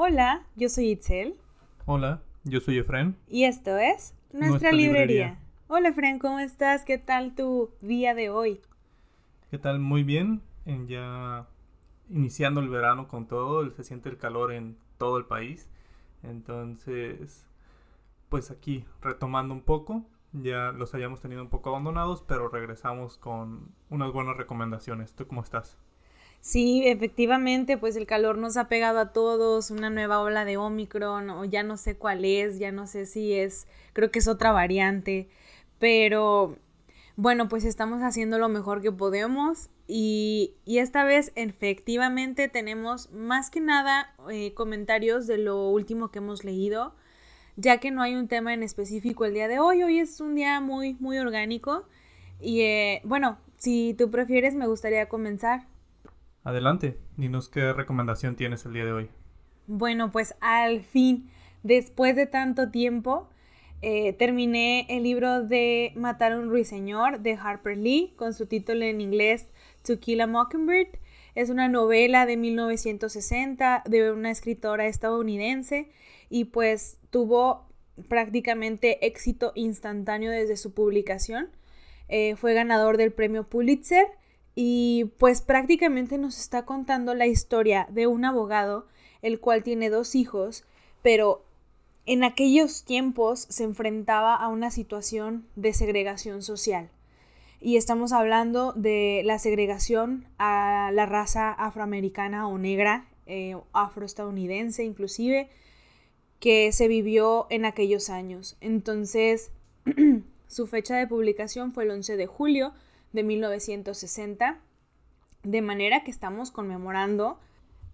Hola, yo soy Itzel. Hola, yo soy Efren. Y esto es Nuestra, librería. Hola Efren, ¿cómo estás? ¿Qué tal tu día de hoy? ¿Qué tal? Muy bien. ya iniciando el verano con todo, se siente el calor en todo el país. Entonces, pues aquí retomando un poco, ya los hayamos tenido un poco abandonados, pero regresamos con unas buenas recomendaciones. ¿Tú cómo estás? Sí, efectivamente, pues el calor nos ha pegado a todos, una nueva ola de Omicron, o ya no sé cuál es, ya no sé si es, creo que es otra variante, pero bueno, pues estamos haciendo lo mejor que podemos y, esta vez efectivamente tenemos más que nada eh, comentarios de lo último que hemos leído, ya que no hay un tema en específico el día de hoy, hoy es un día muy, muy orgánico y eh, bueno, si tú prefieres me gustaría comenzar. Adelante, dinos qué recomendación tienes el día de hoy. Bueno, pues al fin, después de tanto tiempo, eh, terminé el libro de Matar a un ruiseñor de Harper Lee con su título en inglés To Kill a Mockingbird. Es una novela de 1960 de una escritora estadounidense y pues tuvo prácticamente éxito instantáneo desde su publicación. Eh, fue ganador del premio Pulitzer y pues prácticamente nos está contando la historia de un abogado, el cual tiene dos hijos, pero en aquellos tiempos se enfrentaba a una situación de segregación social. Y estamos hablando de la segregación a la raza afroamericana o negra, eh, afroestadounidense inclusive, que se vivió en aquellos años. Entonces, su fecha de publicación fue el 11 de julio de 1960, de manera que estamos conmemorando,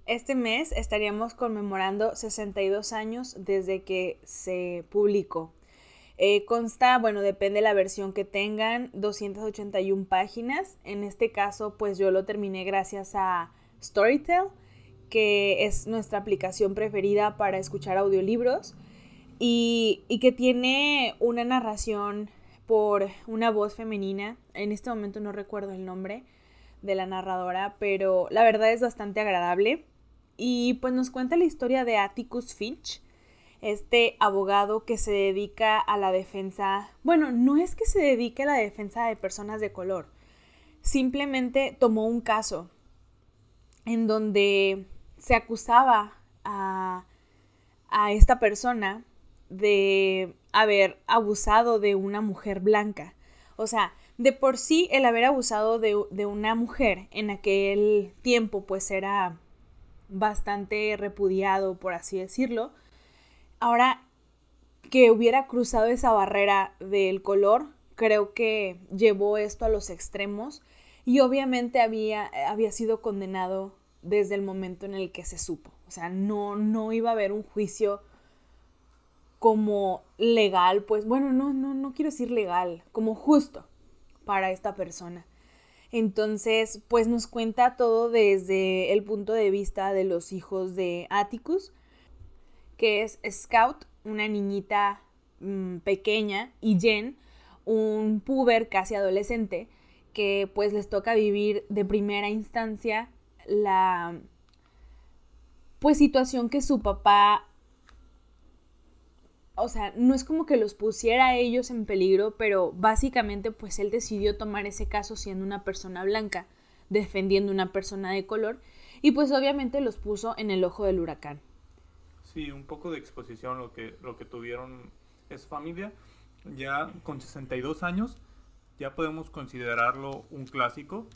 este mes estaríamos conmemorando 62 años desde que se publicó. Eh, consta, bueno, depende de la versión que tengan, 281 páginas. En este caso, pues yo lo terminé gracias a Storytel, que es nuestra aplicación preferida para escuchar audiolibros y, y que tiene una narración por una voz femenina. En este momento no recuerdo el nombre de la narradora, pero la verdad es bastante agradable. Y pues nos cuenta la historia de Atticus Finch, este abogado que se dedica a la defensa, bueno, no es que se dedique a la defensa de personas de color, simplemente tomó un caso en donde se acusaba a, a esta persona de haber abusado de una mujer blanca. O sea, de por sí el haber abusado de, una mujer en aquel tiempo pues era bastante repudiado, por así decirlo. Ahora que hubiera cruzado esa barrera del color, creo que llevó esto a los extremos y obviamente había, había sido condenado desde el momento en el que se supo. O sea, no, no iba a haber un juicio como legal, pues bueno, no, no, no quiero decir legal, como justo para esta persona. Entonces, pues nos cuenta todo desde el punto de vista de los hijos de Atticus, que es Scout, una niñita mm, pequeña, y Jen, un puber casi adolescente, que pues les toca vivir de primera instancia la pues situación que su papá o sea, no es como que los pusiera a ellos en peligro, pero básicamente pues él decidió tomar ese caso siendo una persona blanca, defendiendo una persona de color, y pues obviamente los puso en el ojo del huracán. Sí, un poco de exposición lo que, lo que tuvieron es familia. Ya con 62 años ya podemos considerarlo un clásico,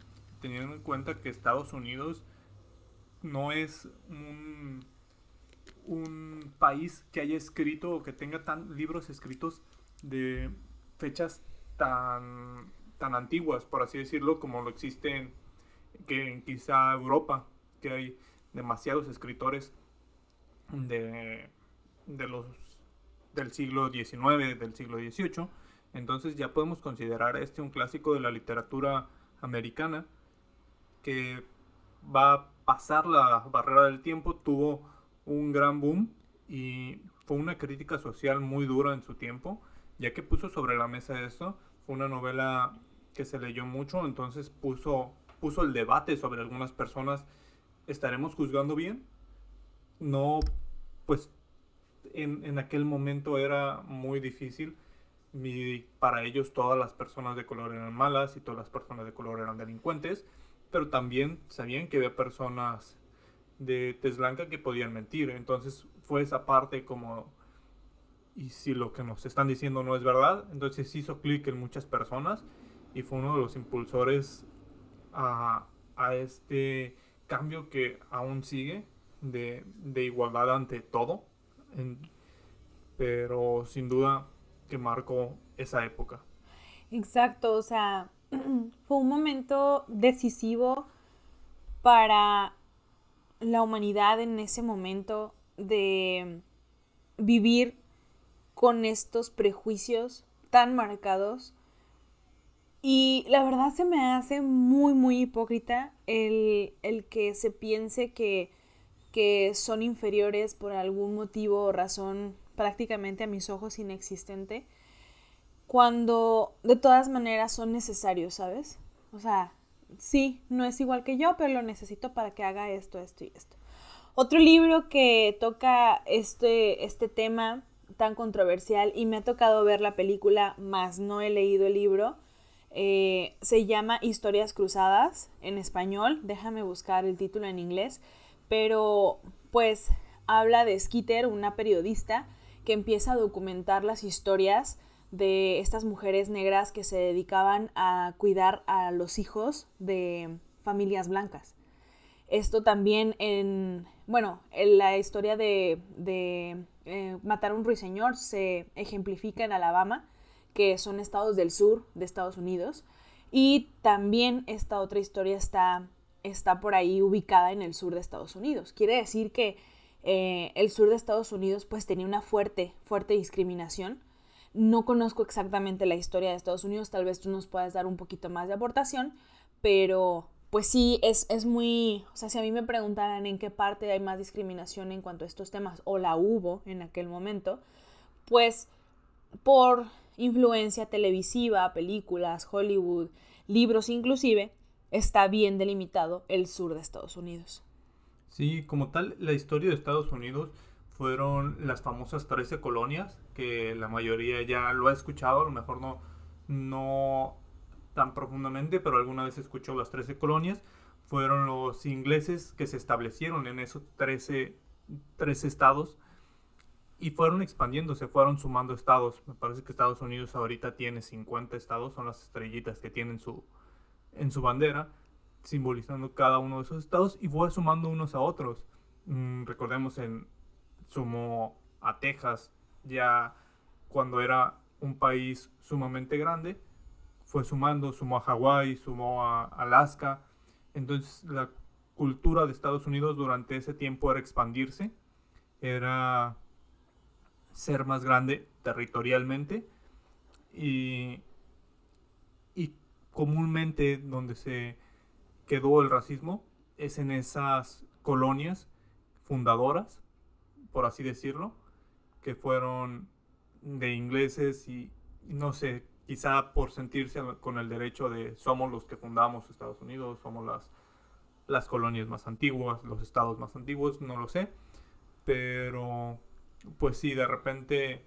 teniendo en cuenta que Estados Unidos no es un un país que haya escrito o que tenga tan, libros escritos de fechas tan, tan antiguas, por así decirlo, como lo existe que en quizá Europa, que hay demasiados escritores de, de los, del siglo XIX, del siglo XVIII. Entonces ya podemos considerar este un clásico de la literatura americana que va a pasar la barrera del tiempo, tuvo un gran boom y fue una crítica social muy dura en su tiempo, ya que puso sobre la mesa esto. Fue una novela que se leyó mucho, entonces puso, puso el debate sobre algunas personas. ¿Estaremos juzgando bien? No pues en, en aquel momento era muy difícil. Para ellos todas las personas de color eran malas y todas las personas de color eran delincuentes, pero también sabían que había personas de tez blanca que podían mentir. Entonces fue esa parte como, y si lo que nos están diciendo no es verdad, entonces hizo clic en muchas personas y fue uno de los impulsores a, a este cambio que aún sigue de, de igualdad ante todo. pero sin duda que marcó esa época. Exacto, o sea, fue un momento decisivo para la humanidad en ese momento de vivir con estos prejuicios tan marcados. Y la verdad se me hace muy, muy hipócrita el, que se piense que, que son inferiores por algún motivo o razón prácticamente a mis ojos inexistente, cuando de todas maneras son necesarios, ¿sabes? O sea, sí, no es igual que yo, pero lo necesito para que haga esto, esto y esto. Otro libro que toca este, este tema tan controversial y me ha tocado ver la película, más no he leído el libro, eh, se llama Historias Cruzadas en español, déjame buscar el título en inglés, pero pues habla de Skitter, una periodista que empieza a documentar las historias de estas mujeres negras que se dedicaban a cuidar a los hijos de familias blancas. Esto también en, bueno, en la historia de, eh, matar a un ruiseñor se ejemplifica en Alabama, que son estados del sur de Estados Unidos, y también esta otra historia está, está por ahí ubicada en el sur de Estados Unidos. Quiere decir que eh, el sur de Estados Unidos pues tenía una fuerte, fuerte discriminación no conozco exactamente la historia de Estados Unidos, tal vez tú nos puedas dar un poquito más de aportación, pero pues sí, es, es muy, o sea, si a mí me preguntaran en qué parte hay más discriminación en cuanto a estos temas, o la hubo en aquel momento, pues por influencia televisiva, películas, Hollywood, libros inclusive, está bien delimitado el sur de Estados Unidos. Sí, como tal, la historia de Estados Unidos fueron las famosas 13 colonias, que la mayoría ya lo ha escuchado, a lo mejor no, no tan profundamente, pero alguna vez escuchó las 13 colonias. Fueron los ingleses que se establecieron en esos 13, 13 estados y fueron expandiéndose, fueron sumando estados. Me parece que Estados Unidos ahorita tiene 50 estados, son las estrellitas que tienen su, en su bandera, simbolizando cada uno de esos estados y fue sumando unos a otros. Mm, recordemos en sumó a Texas ya cuando era un país sumamente grande, fue sumando, sumó a Hawái, sumó a Alaska. Entonces la cultura de Estados Unidos durante ese tiempo era expandirse, era ser más grande territorialmente y, y comúnmente donde se quedó el racismo es en esas colonias fundadoras por así decirlo, que fueron de ingleses y, no sé, quizá por sentirse con el derecho de somos los que fundamos Estados Unidos, somos las, las colonias más antiguas, los estados más antiguos, no lo sé, pero pues sí, de repente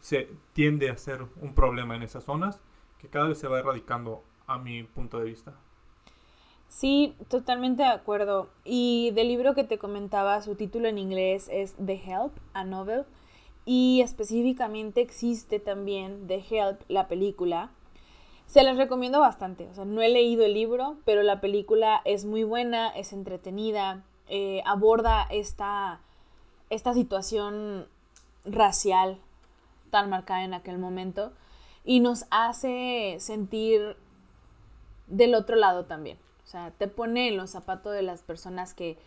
se tiende a ser un problema en esas zonas que cada vez se va erradicando a mi punto de vista. Sí, totalmente de acuerdo. Y del libro que te comentaba, su título en inglés es The Help, a novel. Y específicamente existe también The Help, la película. Se las recomiendo bastante. O sea, no he leído el libro, pero la película es muy buena, es entretenida, eh, aborda esta, esta situación racial tan marcada en aquel momento y nos hace sentir del otro lado también. O sea, te pone en los zapatos de las personas que,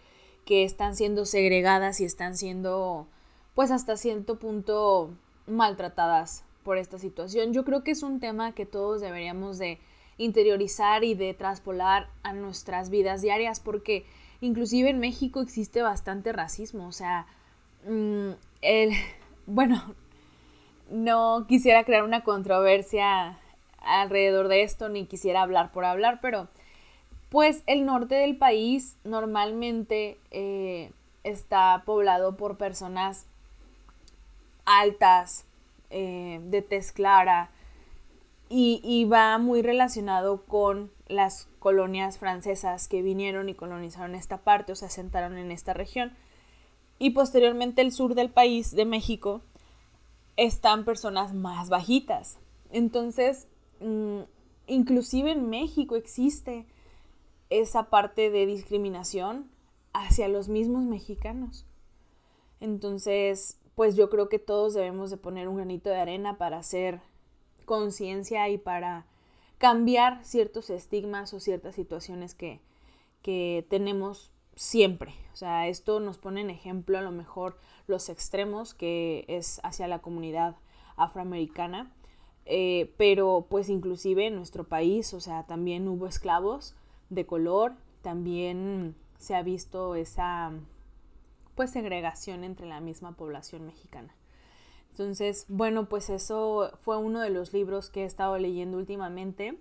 están siendo segregadas y están siendo, pues hasta cierto punto, maltratadas por esta situación. Yo creo que es un tema que todos deberíamos de interiorizar y de traspolar a nuestras vidas diarias porque inclusive en México existe bastante racismo. O sea, mm, el, bueno, no quisiera crear una controversia alrededor de esto ni quisiera hablar por hablar, pero pues el norte del país normalmente eh, está poblado por personas altas, eh, de tez clara, y, va muy relacionado con las colonias francesas que vinieron y colonizaron esta parte o se asentaron en esta región. Y posteriormente el sur del país, de México, están personas más bajitas. Entonces, mm, inclusive en México existe esa parte de discriminación hacia los mismos mexicanos. Entonces, pues yo creo que todos debemos de poner un granito de arena para hacer conciencia y para cambiar ciertos estigmas o ciertas situaciones que, que tenemos siempre. O sea, esto nos pone en ejemplo a lo mejor los extremos que es hacia la comunidad afroamericana. Eh, pero pues inclusive en nuestro país, o sea, también hubo esclavos de color, también se ha visto esa pues segregación entre la misma población mexicana. Entonces, bueno, pues eso fue uno de los libros que he estado leyendo últimamente.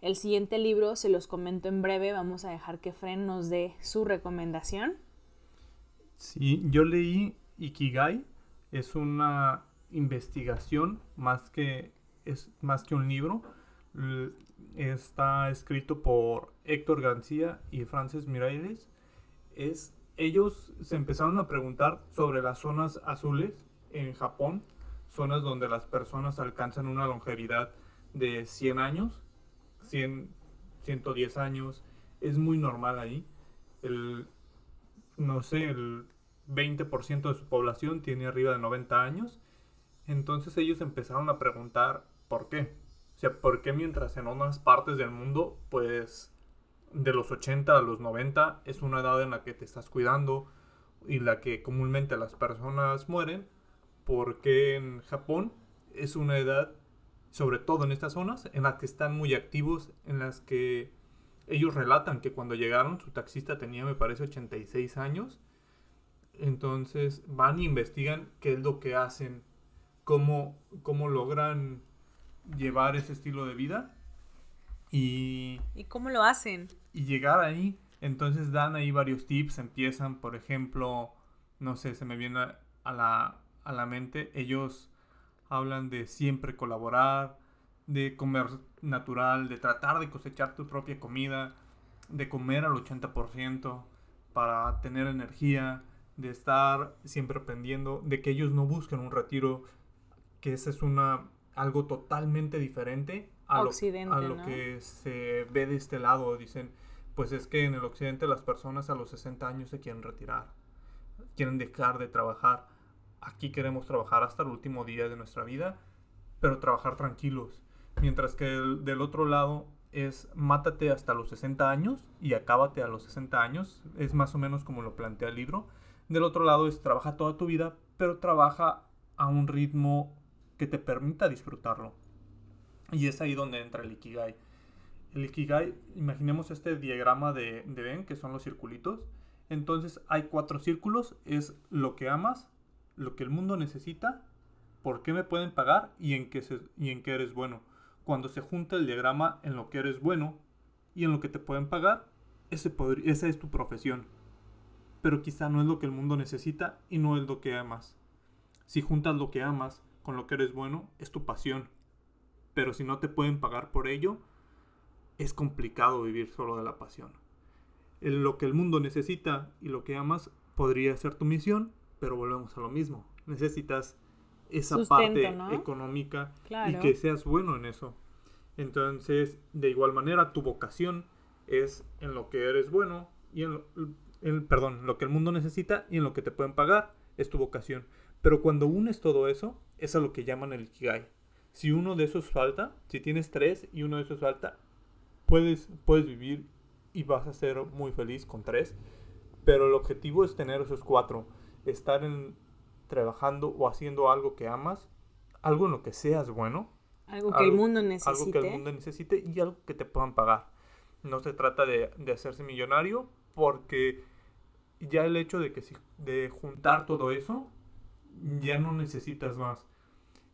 El siguiente libro se los comento en breve, vamos a dejar que Fren nos dé su recomendación. Sí, yo leí Ikigai, es una investigación más que, es más que un libro. Está escrito por Héctor García y Frances Miralles. Es, ellos se empezaron a preguntar sobre las zonas azules en Japón, zonas donde las personas alcanzan una longevidad de 100 años 100, 110 años, es muy normal ahí. El, no sé, el 20% de su población tiene arriba de 90 años. Entonces ellos empezaron a preguntar por qué. O sea, ¿por qué mientras en otras partes del mundo, pues de los 80 a los 90 es una edad en la que te estás cuidando y la que comúnmente las personas mueren? ¿Por qué en Japón es una edad sobre todo en estas zonas en las que están muy activos, en las que ellos relatan que cuando llegaron su taxista tenía, me parece, 86 años. Entonces van e investigan qué es lo que hacen, cómo, cómo logran llevar ese estilo de vida. Y, ¿Y cómo lo hacen? Y llegar ahí. Entonces dan ahí varios tips. Empiezan, por ejemplo, no sé, se me viene a la, a la mente, ellos hablan de siempre colaborar, de comer natural, de tratar de cosechar tu propia comida, de comer al 80% para tener energía, de estar siempre aprendiendo, de que ellos no busquen un retiro, que ese es una algo totalmente diferente a, lo, a lo que se ve de este lado. Dicen, pues es que en el occidente las personas a los 60 años se quieren retirar, quieren dejar de trabajar aquí queremos trabajar hasta el último día de nuestra vida, pero trabajar tranquilos. Mientras que del otro lado es mátate hasta los 60 años y acábate a los 60 años. Es más o menos como lo plantea el libro. Del otro lado es trabaja toda tu vida, pero trabaja a un ritmo que te permita disfrutarlo. Y es ahí donde entra el Ikigai. El Ikigai, imaginemos este diagrama de, de Ben, que son los circulitos. Entonces hay cuatro círculos, es lo que amas, lo que el mundo necesita, por qué me pueden pagar y en qué, y en qué eres bueno. Cuando se junta el diagrama en lo que eres bueno y en lo que te pueden pagar, ese esa es tu profesión. Pero quizá no es lo que el mundo necesita y no es lo que amas. Si juntas lo que amas con lo que eres bueno, es tu pasión. Pero si no te pueden pagar por ello, es complicado vivir solo de la pasión. lo que el mundo necesita y lo que amas podría ser tu misión, pero volvemos a lo mismo. Necesitas esa parte económica y que seas bueno en eso. Entonces, de igual manera, tu vocación es en lo que eres bueno y en, lo, perdón, lo que el mundo necesita y en lo que te pueden pagar es tu vocación. Pero cuando unes todo eso, es a lo que llaman el Ikigai. Si uno de esos falta, si tienes tres y uno de esos falta, puedes, puedes vivir y vas a ser muy feliz con tres. Pero el objetivo es tener esos cuatro estar en, trabajando o haciendo algo que amas, algo en lo que seas bueno. Algo que el mundo necesite. Algo que el mundo necesite y algo que te puedan pagar. No se trata de, de hacerse millonario porque ya el hecho de que si, de juntar todo eso, ya no necesitas más.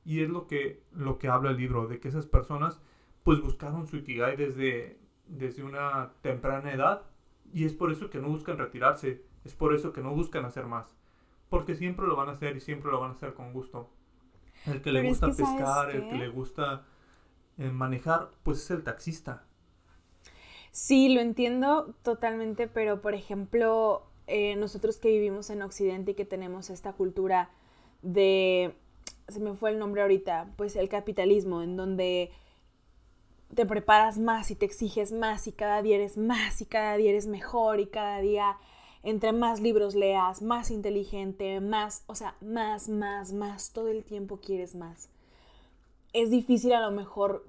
Y es lo que, lo que habla el libro, de que esas personas pues buscaron su Ikigai desde, desde una temprana edad Y es por eso que no buscan retirarse, es por eso que no buscan hacer más. Porque siempre lo van a hacer y siempre lo van a hacer con gusto. El que le gusta pescar, el que le gusta eh, manejar, pues es el taxista. Sí, lo entiendo totalmente, pero por ejemplo, eh, nosotros que vivimos en Occidente y que tenemos esta cultura de, se me fue el nombre ahorita, pues el capitalismo, en donde te preparas más y te exiges más y cada día eres más y cada día eres mejor y cada día entre más libros leas, más inteligente, más, o sea, más, más, más, todo el tiempo quieres más. Es difícil a lo mejor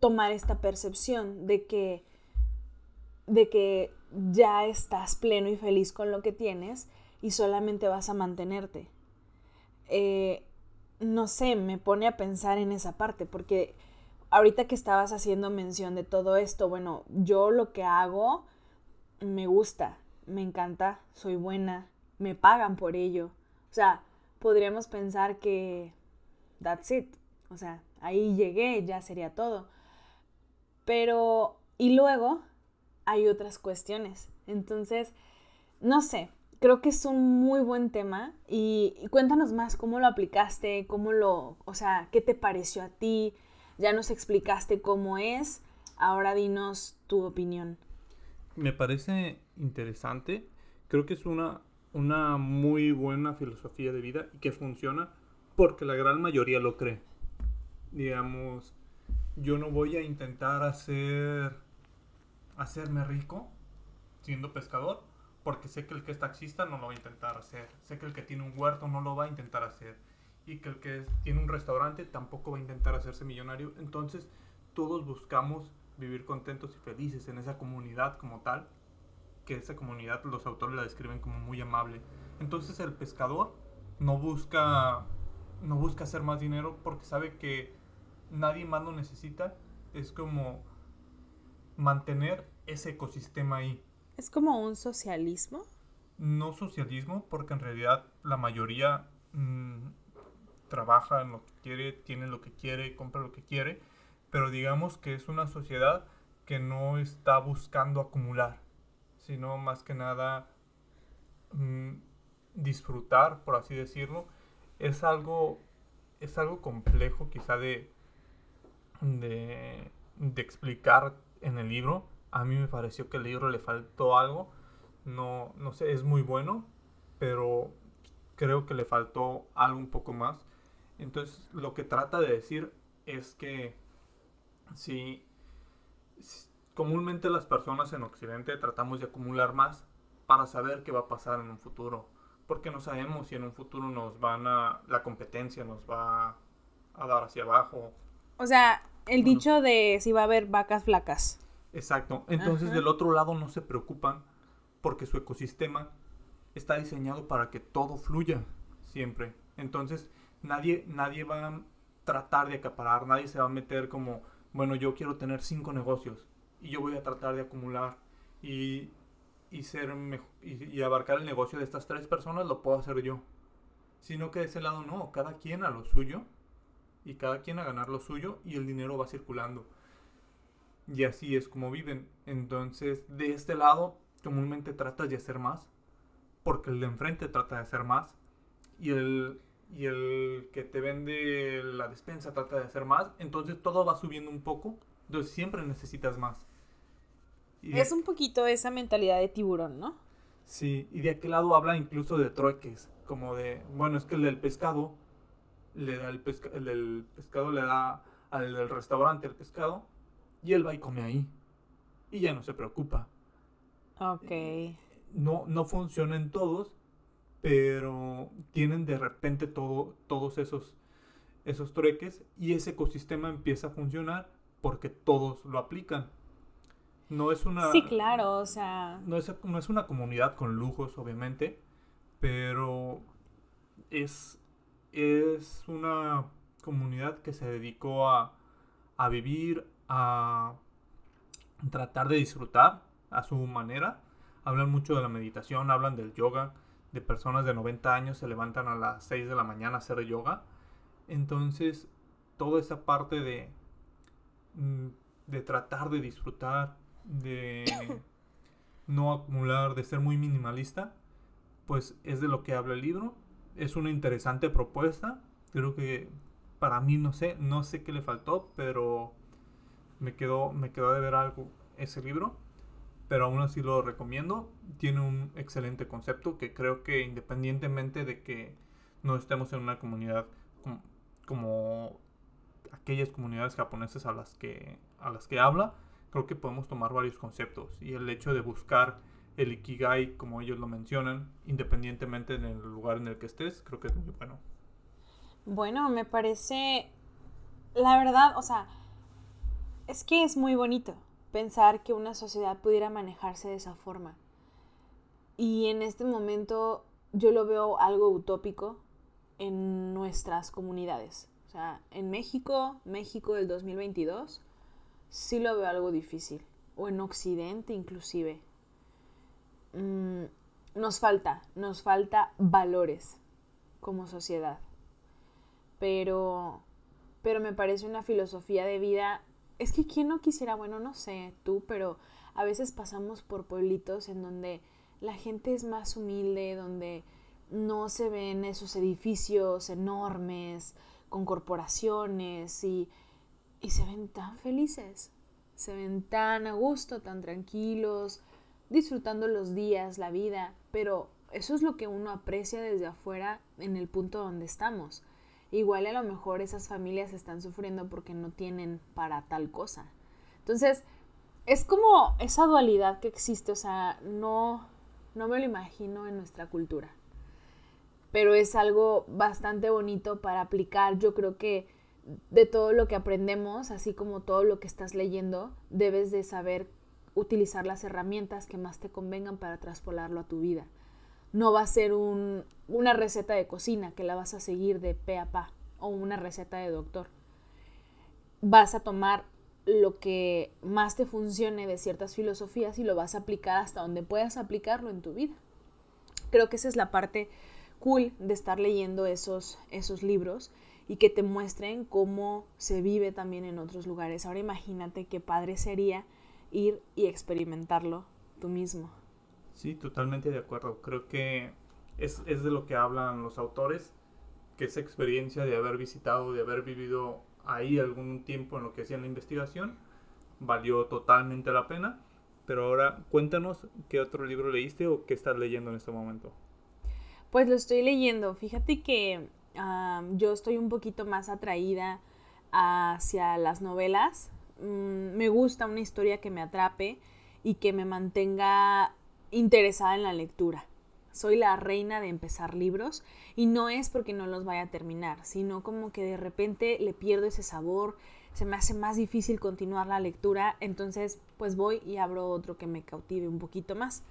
tomar esta percepción de que de que ya estás pleno y feliz con lo que tienes y solamente vas a mantenerte. Eh, no sé, me pone a pensar en esa parte, porque ahorita que estabas haciendo mención de todo esto, bueno, yo lo que hago me gusta, me encanta, soy buena, me pagan por ello. O sea, podríamos pensar que that's it. O sea, ahí llegué, ya sería todo. Pero, y luego hay otras cuestiones. Entonces, no sé, creo que es un muy buen tema y, cuéntanos más cómo lo aplicaste, cómo lo, o sea, qué te pareció a ti, ya nos explicaste cómo es, ahora dinos tu opinión. Me parece interesante, creo que es una, una muy buena filosofía de vida y que funciona porque la gran mayoría lo cree. Digamos, yo no voy a intentar hacer hacerme rico siendo pescador, porque sé que el que es taxista no lo va a intentar hacer, sé que el que tiene un huerto no lo va a intentar hacer, y que el que tiene un restaurante tampoco va a intentar hacerse millonario. Entonces, todos buscamos vivir contentos y felices en esa comunidad como tal, que esa comunidad los autores la describen como muy amable. Entonces, el pescador no busca no busca hacer más dinero porque sabe que nadie más lo necesita. Es como mantener ese ecosistema ahí. ¿Es como un socialismo? No socialismo, porque en realidad la mayoría mm, trabaja en lo que quiere, tiene lo que quiere, compra lo que quiere, pero digamos que es una sociedad que no está buscando acumular, sino más que nada mm, disfrutar, por así decirlo. Es algo, es algo complejo quizá de, de, de explicar en el libro. A mí me pareció que el libro le faltó algo. No, no sé, es muy bueno, pero creo que le faltó algo un poco más. Entonces, lo que trata de decir es que si, comúnmente las personas en Occidente tratamos de acumular más para saber qué va a pasar en un futuro, porque no sabemos si en un futuro nos van a la competencia nos va a dar hacia abajo. O sea, el dicho de si va a haber vacas flacas. Exacto. Entonces del otro lado no se preocupan porque su ecosistema está diseñado para que todo fluya siempre. Entonces nadie, nadie va a tratar de acaparar, nadie se va a meter como, bueno, yo quiero tener cinco negocios y yo voy a tratar de acumular y, y ser y, y abarcar el negocio de estas tres personas lo puedo hacer yo. Sino que de ese lado no, cada quien a lo suyo y cada quien a ganar lo suyo y el dinero va circulando. Y así es como viven. Entonces, de este lado, comúnmente tratas de hacer más, porque el de enfrente trata de hacer más, y el, y el que te vende la despensa trata de hacer más, entonces todo va subiendo un poco, entonces siempre necesitas más. es un poquito esa mentalidad de tiburón, ¿no? Sí, y de aquel lado habla incluso de trueques, como de, bueno, es que el del pescado le da el, el pescado le da al del restaurante el pescado y él va y come ahí. Y ya no se preocupa. Ok. No, no funcionan todos, pero tienen de repente todo, todos esos, esos trueques y ese ecosistema empieza a funcionar porque todos lo aplican. No es una... Sí, claro, o sea... No es, no es una comunidad con lujos, obviamente, pero es es una comunidad que se dedicó a, a vivir, a tratar de disfrutar a su manera. Hablan mucho de la meditación, hablan del yoga, de personas de 90 años se levantan a las 6 de la mañana a hacer yoga. Entonces, toda esa parte de, mm, de tratar de disfrutar, de, no acumular, de ser muy minimalista, pues es de lo que habla el libro. Es una interesante propuesta. Creo que para mí no sé, no sé qué le faltó, pero me quedó, me quedó de ver algo ese libro. Pero aún así lo recomiendo. Tiene un excelente concepto que creo que independientemente de que no estemos en una comunidad como, aquellas comunidades japonesas a las que a las que habla, creo que podemos tomar varios conceptos y el hecho de buscar el ikigai como ellos lo mencionan, independientemente en el lugar en el que estés, creo que es muy bueno. Bueno, me parece la verdad, o sea, es que es muy bonito pensar que una sociedad pudiera manejarse de esa forma. Y en este momento yo lo veo algo utópico en nuestras comunidades. O sea, en México, México del 2022, sí lo veo algo difícil. O en Occidente inclusive. Mm, nos falta, nos falta valores como sociedad. Pero, pero me parece una filosofía de vida. Es que quién no quisiera, bueno, no sé tú, pero a veces pasamos por pueblitos en donde la gente es más humilde, donde no se ven esos edificios enormes, con corporaciones y, se ven tan felices, se ven tan a gusto, tan tranquilos, disfrutando los días, la vida, pero eso es lo que uno aprecia desde afuera en el punto donde estamos. Igual a lo mejor esas familias están sufriendo porque no tienen para tal cosa. Entonces, es como esa dualidad que existe, o sea, no, no me lo imagino en nuestra cultura pero es algo bastante bonito para aplicar. Yo creo que de todo lo que aprendemos, así como todo lo que estás leyendo, debes de saber utilizar las herramientas que más te convengan para traspolarlo a tu vida. No va a ser una receta de cocina que la vas a seguir de pe a pa o una receta de doctor. Vas a tomar lo que más te funcione de ciertas filosofías y lo vas a aplicar hasta donde puedas aplicarlo en tu vida. Creo que esa es la parte cool de estar leyendo esos, esos libros y que te muestren cómo se vive también en otros lugares. Ahora imagínate qué padre sería ir y experimentarlo tú mismo. Sí, totalmente de acuerdo. Creo que es, es de lo que hablan los autores, que esa experiencia de haber visitado, de haber vivido ahí algún tiempo en lo que hacían la investigación, valió totalmente la pena. Pero ahora cuéntanos qué otro libro leíste o qué estás leyendo en este momento. Pues lo estoy leyendo. Fíjate que yo estoy un poquito más atraída hacia las novelas. Mm, me gusta una historia que me atrape y que me mantenga interesada en la lectura. Soy la reina de empezar libros y no es porque no los vaya a terminar, sino como que de repente le pierdo ese sabor, se me hace más difícil continuar la lectura, entonces pues voy y abro otro que me cautive un poquito más.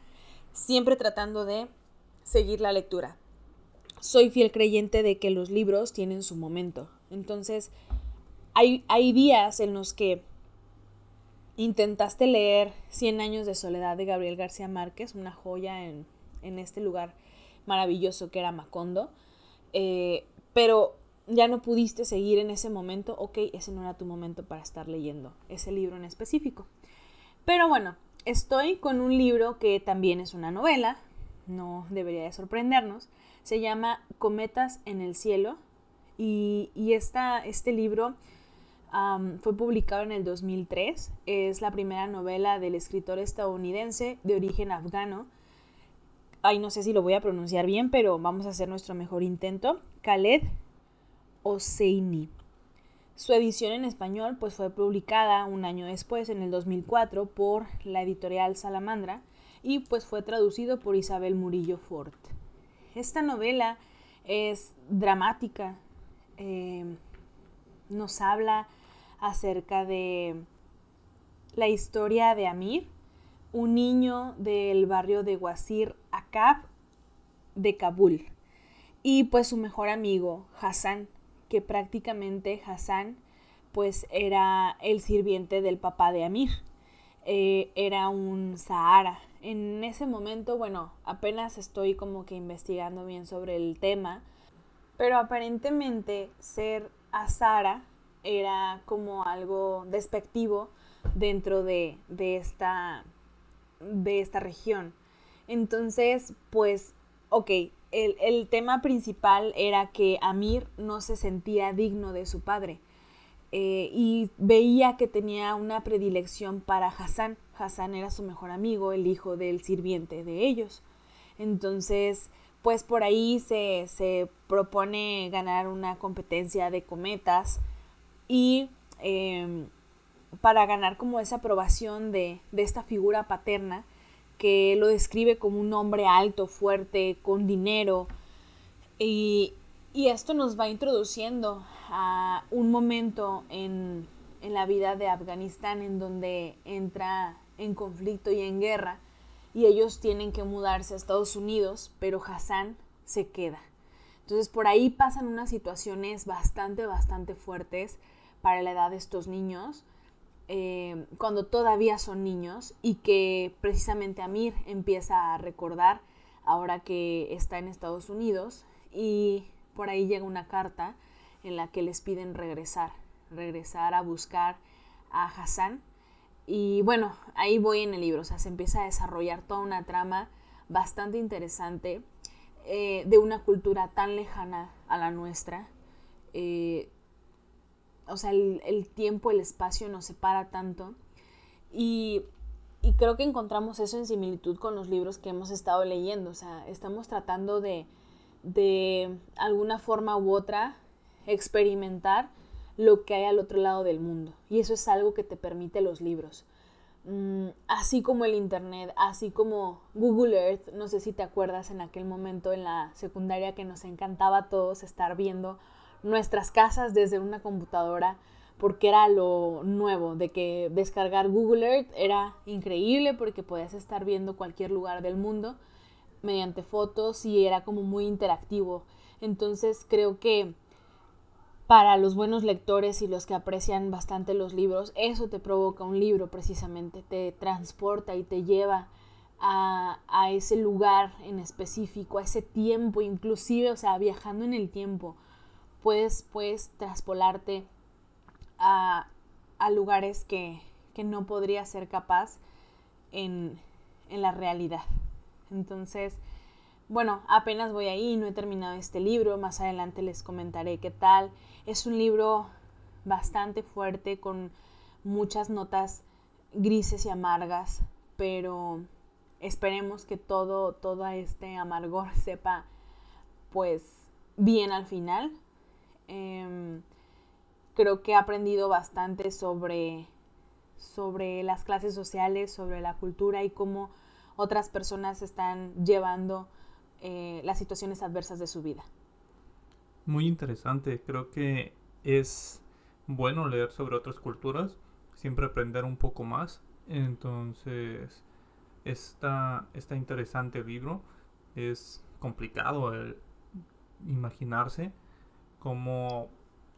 Siempre tratando de seguir la lectura. Soy fiel creyente de que los libros tienen su momento. Entonces, hay, hay días en los que intentaste leer Cien años de soledad de Gabriel García Márquez, una joya en, este lugar maravilloso que era Macondo, eh, pero ya no pudiste seguir en ese momento, ok, ese no era tu momento para estar leyendo ese libro en específico. Pero bueno, estoy con un libro que también es una novela, no debería de sorprendernos. Se llama Cometas en el Cielo y, este libro fue publicado en el 2003. Es la primera novela del escritor estadounidense de origen afgano. Ay, no sé si lo voy a pronunciar bien, pero vamos a hacer nuestro mejor intento. Khaled Hosseini. Su edición en español pues, fue publicada un año después, en el 2004, por la editorial Salamandra y pues fue traducido por Isabel Murillo Fort. Esta novela es dramática, eh, nos habla acerca de la historia de Amir, un niño del barrio de Wazir Akab de Kabul, y pues su mejor amigo Hassan, que prácticamente Hassan pues era el sirviente del papá de Amir. Eh, era un Sahara. En ese momento, bueno, apenas estoy como que investigando bien sobre el tema, pero aparentemente ser Sahara era como algo despectivo dentro de, esta de esta región. Entonces, pues, ok, el, el, tema principal era que Amir no se sentía digno de su padre eh, y veía que tenía una predilección para Hassan. Hassan era su mejor amigo, el hijo del sirviente de ellos. Entonces, pues por ahí se, se propone ganar una competencia de cometas y em, para ganar como esa aprobación de, de esta figura paterna que lo describe como un hombre alto, fuerte, con dinero. Y, y esto nos va introduciendo a un momento en, en, la vida de Afganistán en donde entra en conflicto y en guerra y ellos tienen que mudarse a Estados Unidos, pero Hassan se queda. Entonces por ahí pasan unas situaciones bastante, bastante fuertes para la edad de estos niños eh, cuando todavía son niños y que precisamente Amir empieza a recordar ahora que está en Estados Unidos y por ahí llega una carta en la que les piden regresar, regresar a buscar a Hassan. Y bueno, ahí voy en el libro, o sea, se empieza a desarrollar toda una trama bastante interesante eh, de una cultura tan lejana a la nuestra. Eh, o sea, el, tiempo, el espacio nos separa tanto. Y, creo que encontramos eso en similitud con los libros que hemos estado leyendo. O sea, estamos tratando de, de alguna forma u otra, experimentar lo que hay al otro lado del mundo. Y eso es algo que te permite los libros. Mm, así como el Internet, así como Google Earth, no sé si te acuerdas en aquel momento en la secundaria que nos encantaba a todos estar viendo nuestras casas desde una computadora porque era lo nuevo, de que descargar Google Earth era increíble porque podías estar viendo cualquier lugar del mundo mediante fotos y era como muy interactivo. Entonces creo que para los buenos lectores y los que aprecian bastante los libros, eso te provoca un libro precisamente, te transporta y te lleva a, a ese lugar en específico, a ese tiempo, inclusive, o sea, viajando en el tiempo puedes, puedes traspolarte a, lugares que, no podría ser capaz en, la realidad. Entonces, bueno, apenas voy ahí, no he terminado este libro, más adelante les comentaré qué tal. Es un libro bastante fuerte con muchas notas grises y amargas, pero esperemos que todo, todo este amargor sepa pues bien al final. Em, creo que he aprendido bastante sobre, sobre las clases sociales, sobre la cultura y cómo otras personas están llevando eh, las situaciones adversas de su vida. Muy interesante, creo que es bueno leer sobre otras culturas, siempre aprender un poco más. Entonces, está, está interesante libro, es complicado imaginarse como,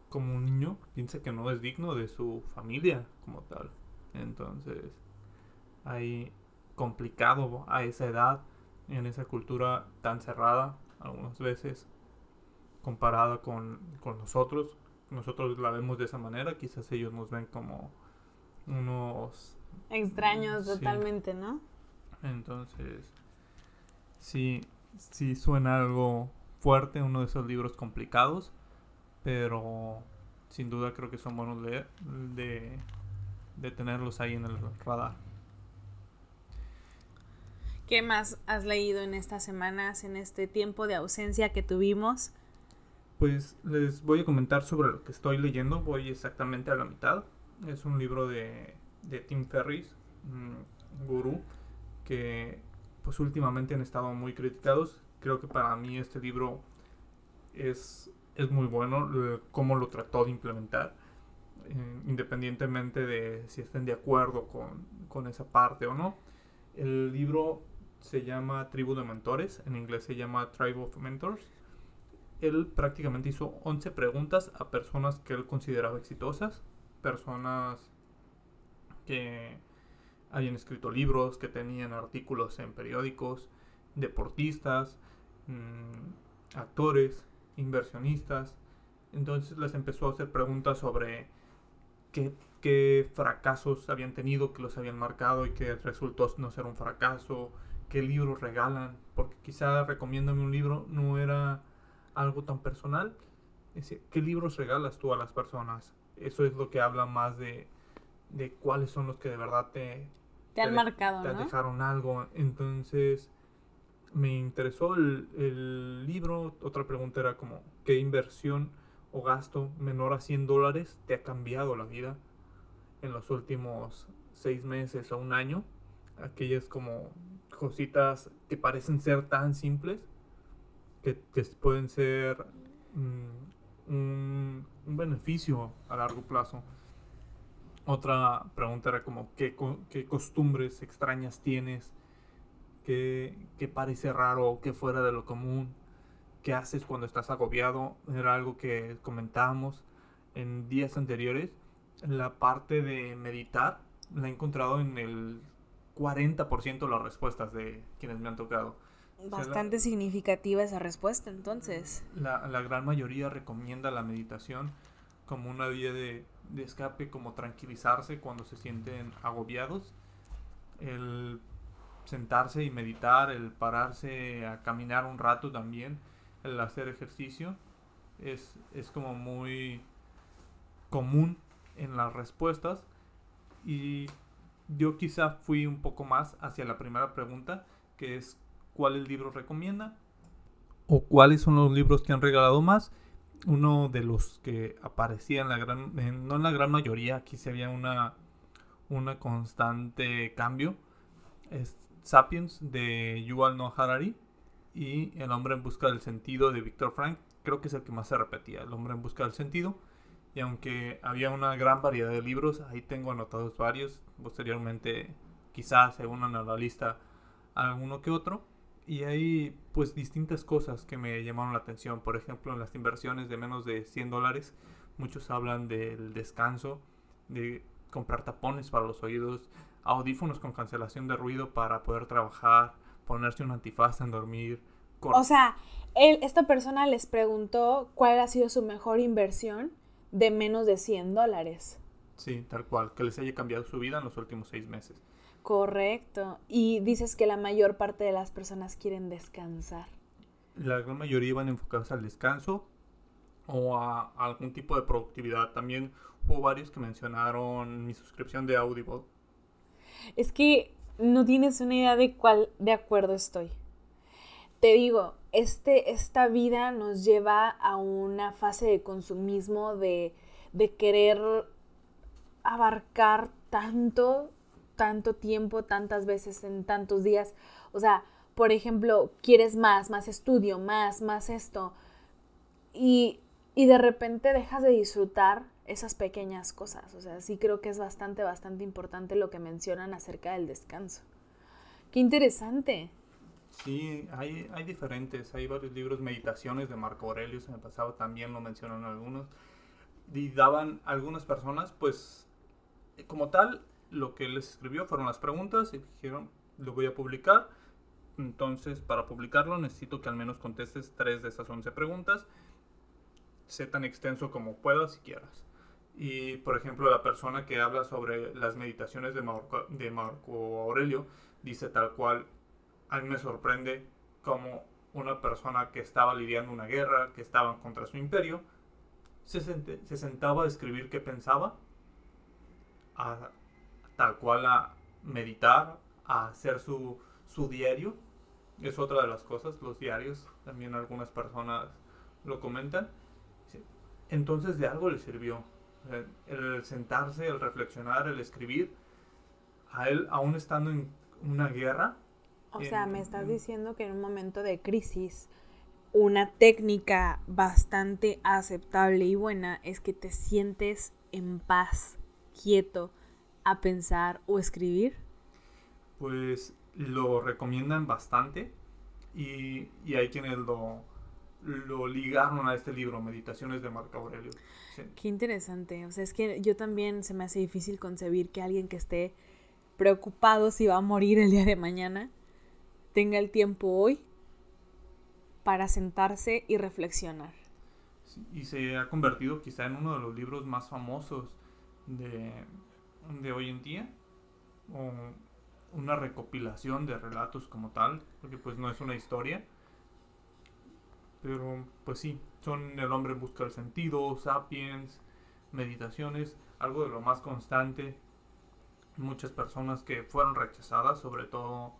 como un niño piensa que no es digno de su familia como tal. Entonces, hay complicado a esa edad, en esa cultura tan cerrada, algunas veces, comparada con, nosotros. Nosotros la vemos de esa manera, quizás ellos nos ven como unos... Extraños totalmente, ¿no? Entonces, sí, sí suena algo fuerte, uno de esos libros complicados, pero sin duda creo que son buenos leer, de, de tenerlos ahí en el radar. ¿Qué más has leído en estas semanas, en este tiempo de ausencia que tuvimos? Pues les voy a comentar sobre lo que estoy leyendo. Voy exactamente a la mitad. Es un libro de, de Tim Ferris, un gurú, que pues últimamente han estado muy criticados. Creo que para mí este libro es es muy bueno cómo lo trató de implementar, eh, independientemente de si estén de acuerdo con, con, esa parte o no. El libro se llama Tribu de Mentores, en inglés se llama Tribe of Mentors. Él prácticamente hizo 11 preguntas a personas que él consideraba exitosas, personas que habían escrito libros, que tenían artículos en periódicos, deportistas, mm, actores, inversionistas. Entonces les empezó a hacer preguntas sobre qué, qué fracasos habían tenido, que los habían marcado y que resultó no ser un fracaso, qué libros regalan, porque quizá recomiéndame un libro no era algo tan personal. ¿Qué libros regalas tú a las personas? Eso es lo que habla más de, de cuáles son los que de verdad te, te, han marcado, te dejaron algo. Entonces, me interesó el, el, libro. Otra pregunta era como, ¿qué inversión o gasto menor a 100 dólares te ha cambiado la vida en los últimos seis meses o un año? Aquellas como cositas que parecen ser tan simples que, pueden ser mm, un, beneficio a largo plazo. Otra pregunta era como, ¿qué, qué costumbres extrañas tienes? ¿Qué, ¿Qué, parece raro o qué fuera de lo común? ¿Qué haces cuando estás agobiado? Era algo que comentábamos en días anteriores. La parte de meditar la he encontrado en el 40% de las respuestas de quienes me han tocado. Bastante significativa esa respuesta, entonces. La, la, gran mayoría recomienda la meditación como una vía de, de, escape, como tranquilizarse cuando se sienten agobiados. El sentarse y meditar, el pararse a caminar un rato también, el hacer ejercicio, es, es como muy común en las respuestas. Y yo quizá fui un poco más hacia la primera pregunta, que es cuáles libros recomienda o cuáles son los libros que han regalado más. Uno de los que aparecía en la gran, no en la gran mayoría, aquí se había una, una constante cambio, Sapiens de Yuval Noah Harari y El hombre en busca del sentido de Viktor Frank. Creo que es el que más se repetía, El hombre en busca del sentido. Y aunque había una gran variedad de libros, ahí tengo anotados varios. Posteriormente, quizás se unan a la lista alguno que otro. Y hay pues distintas cosas que me llamaron la atención. Por ejemplo, en las inversiones de menos de 100 dólares, muchos hablan del descanso, de comprar tapones para los oídos, audífonos con cancelación de ruido para poder trabajar, ponerse un antifaz en dormir. O sea, él, esta persona les preguntó cuál ha sido su mejor inversión de menos de 100 dólares. Sí, tal cual, que les haya cambiado su vida en los últimos seis meses. Correcto. Y dices que la mayor parte de las personas quieren descansar. La gran mayoría van enfocados al descanso o a, algún tipo de productividad. También hubo varios que mencionaron mi suscripción de Audible. Es que no tienes una idea de cuál de acuerdo estoy. Te digo, este, esta vida nos lleva a una fase de consumismo, de, de querer abarcar tanto, tanto tiempo, tantas veces, en tantos días. O sea, por ejemplo, quieres más, más estudio, más, más esto. Y, y de repente dejas de disfrutar esas pequeñas cosas. O sea, sí creo que es bastante, bastante importante lo que mencionan acerca del descanso. Qué interesante. Sí, hay, hay diferentes, hay varios libros, meditaciones de Marco Aurelio, en el pasado también lo mencionan algunos, y daban algunas personas, pues, como tal, lo que les escribió fueron las preguntas y dijeron, lo voy a publicar, entonces para publicarlo necesito que al menos contestes tres de esas once preguntas, sé tan extenso como puedas si quieras. Y, por ejemplo, la persona que habla sobre las meditaciones de Marco, de Marco Aurelio dice tal cual, a mí me sorprende como una persona que estaba lidiando una guerra, que estaba contra su imperio, se, se sentaba a escribir qué pensaba, a, tal cual a meditar, a hacer su, su diario. Es otra de las cosas, los diarios, también algunas personas lo comentan. Entonces de algo le sirvió. El sentarse, el reflexionar, el escribir, a él, aún estando en una guerra, o sea, me estás diciendo que en un momento de crisis, una técnica bastante aceptable y buena es que te sientes en paz, quieto, a pensar o escribir. Pues lo recomiendan bastante y, hay quienes lo, lo ligaron a este libro, Meditaciones de Marco Aurelio. Qué interesante. O sea, es que yo también se me hace difícil concebir que alguien que esté preocupado si va a morir el día de mañana tenga el tiempo hoy para sentarse y reflexionar. y se ha convertido quizá en uno de los libros más famosos de, de hoy en día, o una recopilación de relatos como tal, porque pues no es una historia. Pero pues sí, son El hombre busca el sentido, Sapiens, Meditaciones, algo de lo más constante. Muchas personas que fueron rechazadas, sobre todo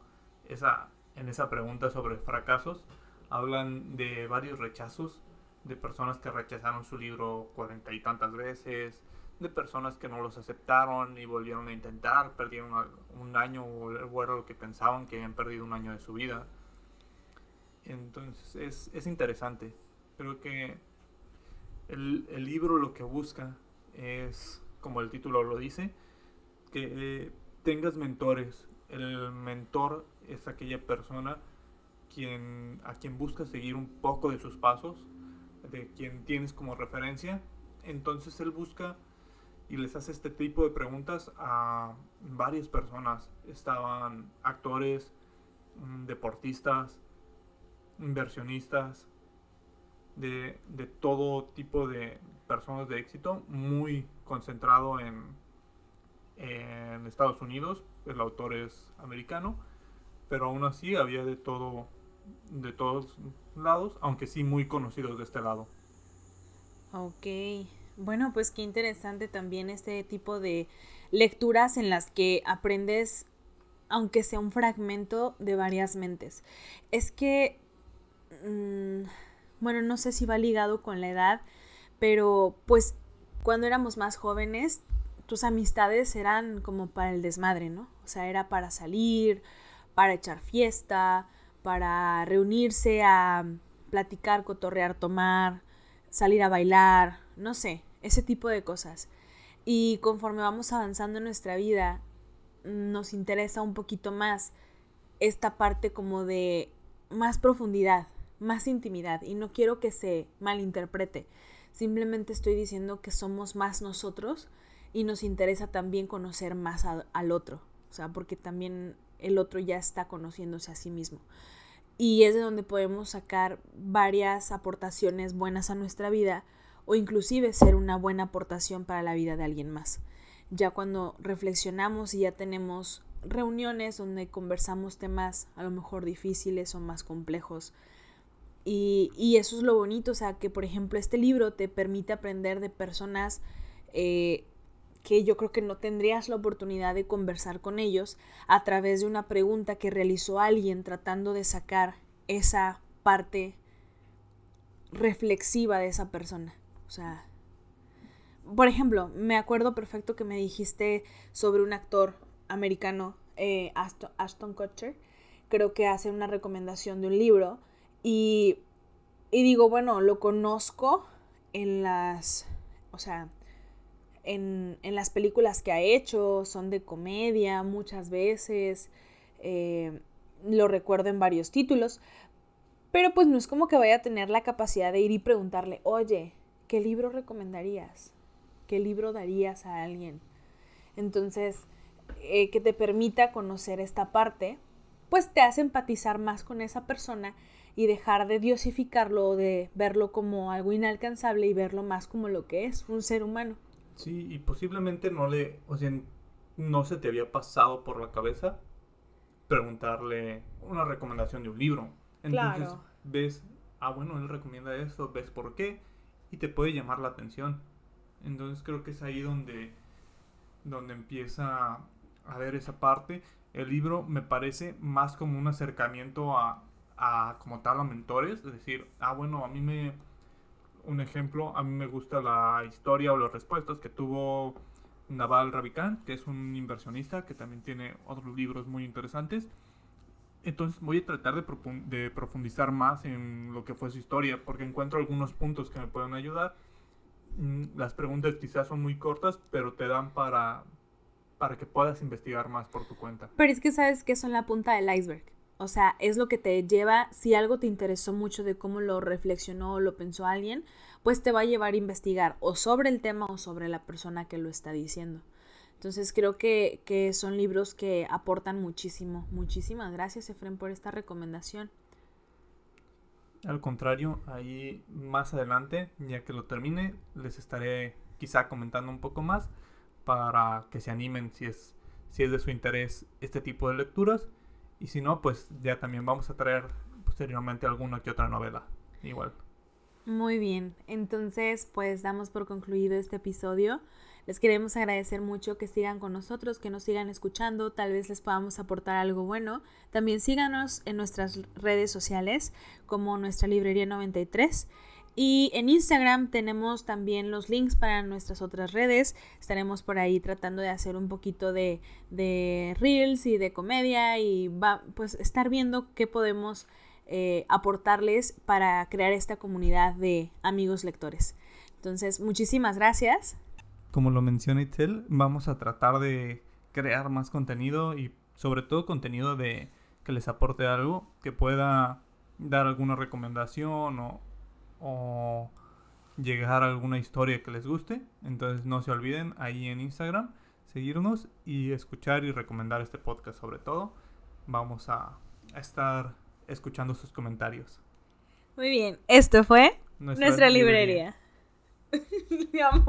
esa, en esa pregunta sobre fracasos, hablan de varios rechazos, de personas que rechazaron su libro cuarenta y tantas veces, de personas que no los aceptaron y volvieron a intentar, perdieron un año o era lo que pensaban que habían perdido un año de su vida. Entonces es, es interesante. Creo que el, el, libro lo que busca es, como el título lo dice, que tengas mentores. El mentor es aquella persona quien, a quien busca seguir un poco de sus pasos, de quien tienes como referencia. Entonces él busca y les hace este tipo de preguntas a varias personas. Estaban actores, mm, deportistas, inversionistas, de, todo tipo de personas de éxito, muy concentrado en, en Estados Unidos. El autor es americano, pero aún así había de todo, de todos lados, aunque sí muy conocidos de este lado. Ok. Bueno, pues qué interesante también este tipo de lecturas en las que aprendes, aunque sea un fragmento de varias mentes. Es que, mm, bueno, no sé si va ligado con la edad, pero pues cuando éramos más jóvenes, tus amistades eran como para el desmadre, ¿no? O sea, era para salir, para echar fiesta, para reunirse a platicar, cotorrear, tomar, salir a bailar, no sé, ese tipo de cosas. Y conforme vamos avanzando en nuestra vida, nos interesa un poquito más esta parte como de más profundidad, más intimidad. Y no quiero que se malinterprete. Simplemente estoy diciendo que somos más nosotros y nos interesa también conocer más al otro. O sea, porque también el otro ya está conociéndose a sí mismo. Y es de donde podemos sacar varias aportaciones buenas a nuestra vida o inclusive ser una buena aportación para la vida de alguien más. Ya cuando reflexionamos y ya tenemos reuniones donde conversamos temas a lo mejor difíciles o más complejos. Y, eso es lo bonito, o sea, que por ejemplo este libro te permite aprender de personas eh, que yo creo que no tendrías la oportunidad de conversar con ellos a través de una pregunta que realizó alguien tratando de sacar esa parte reflexiva de esa persona. O sea, por ejemplo, me acuerdo perfecto que me dijiste sobre un actor americano, eh, Ashton, Kutcher, creo que hace una recomendación de un libro y, y digo, bueno, lo conozco en las, o sea, en, en, las películas que ha hecho, son de comedia muchas veces, eh, lo recuerdo en varios títulos, pero pues no es como que vaya a tener la capacidad de ir y preguntarle, oye, ¿qué libro recomendarías? ¿Qué libro darías a alguien? Entonces, eh, que te permita conocer esta parte, pues te hace empatizar más con esa persona y dejar de diosificarlo, de verlo como algo inalcanzable y verlo más como lo que es, un ser humano. Sí, y posiblemente no le, o sea, no se te había pasado por la cabeza preguntarle una recomendación de un libro. Entonces ves, ah, bueno, él recomienda esto, ves por qué, y te puede llamar la atención. Entonces creo que es ahí donde, donde empieza a ver esa parte. El libro me parece más como un acercamiento a, a como tal a mentores, es decir, ah bueno, a mí me un ejemplo, a mí me gusta la historia o las respuestas que tuvo Naval Ravikant, que es un inversionista que también tiene otros libros muy interesantes. Entonces voy a tratar de, profundizar más en lo que fue su historia, porque encuentro algunos puntos que me pueden ayudar. Mm, las preguntas quizás son muy cortas, pero te dan para, para que puedas investigar más por tu cuenta. Pero es que sabes que son la punta del iceberg. O sea, es lo que te lleva, si algo te interesó mucho de cómo lo reflexionó o lo pensó alguien, pues te va a llevar a investigar o sobre el tema o sobre la persona que lo está diciendo. Entonces creo que, son libros que aportan muchísimo. Muchísimas gracias, Efren, por esta recomendación. Al contrario, ahí más adelante, ya que lo termine, les estaré quizá comentando un poco más para que se animen si es, si es de su interés este tipo de lecturas. Y si no, pues ya también vamos a traer posteriormente alguna que otra novela. Igual. Muy bien, entonces pues damos por concluido este episodio. Les queremos agradecer mucho que sigan con nosotros, que nos sigan escuchando, tal vez les podamos aportar algo bueno. También síganos en nuestras redes sociales como nuestra librería 93. Y en Instagram tenemos también los links para nuestras otras redes. Estaremos por ahí tratando de hacer un poquito de, de reels y de comedia y va, pues estar viendo qué podemos eh, aportarles para crear esta comunidad de amigos lectores. Entonces, muchísimas gracias. Como lo menciona Itzel, vamos a tratar de crear más contenido y sobre todo contenido de que les aporte algo, que pueda dar alguna recomendación o, o llegar a alguna historia que les guste. Entonces no se olviden ahí en Instagram seguirnos y escuchar y recomendar este podcast sobre todo. Vamos a, a estar escuchando sus comentarios. Muy bien, esto fue nuestra, librería.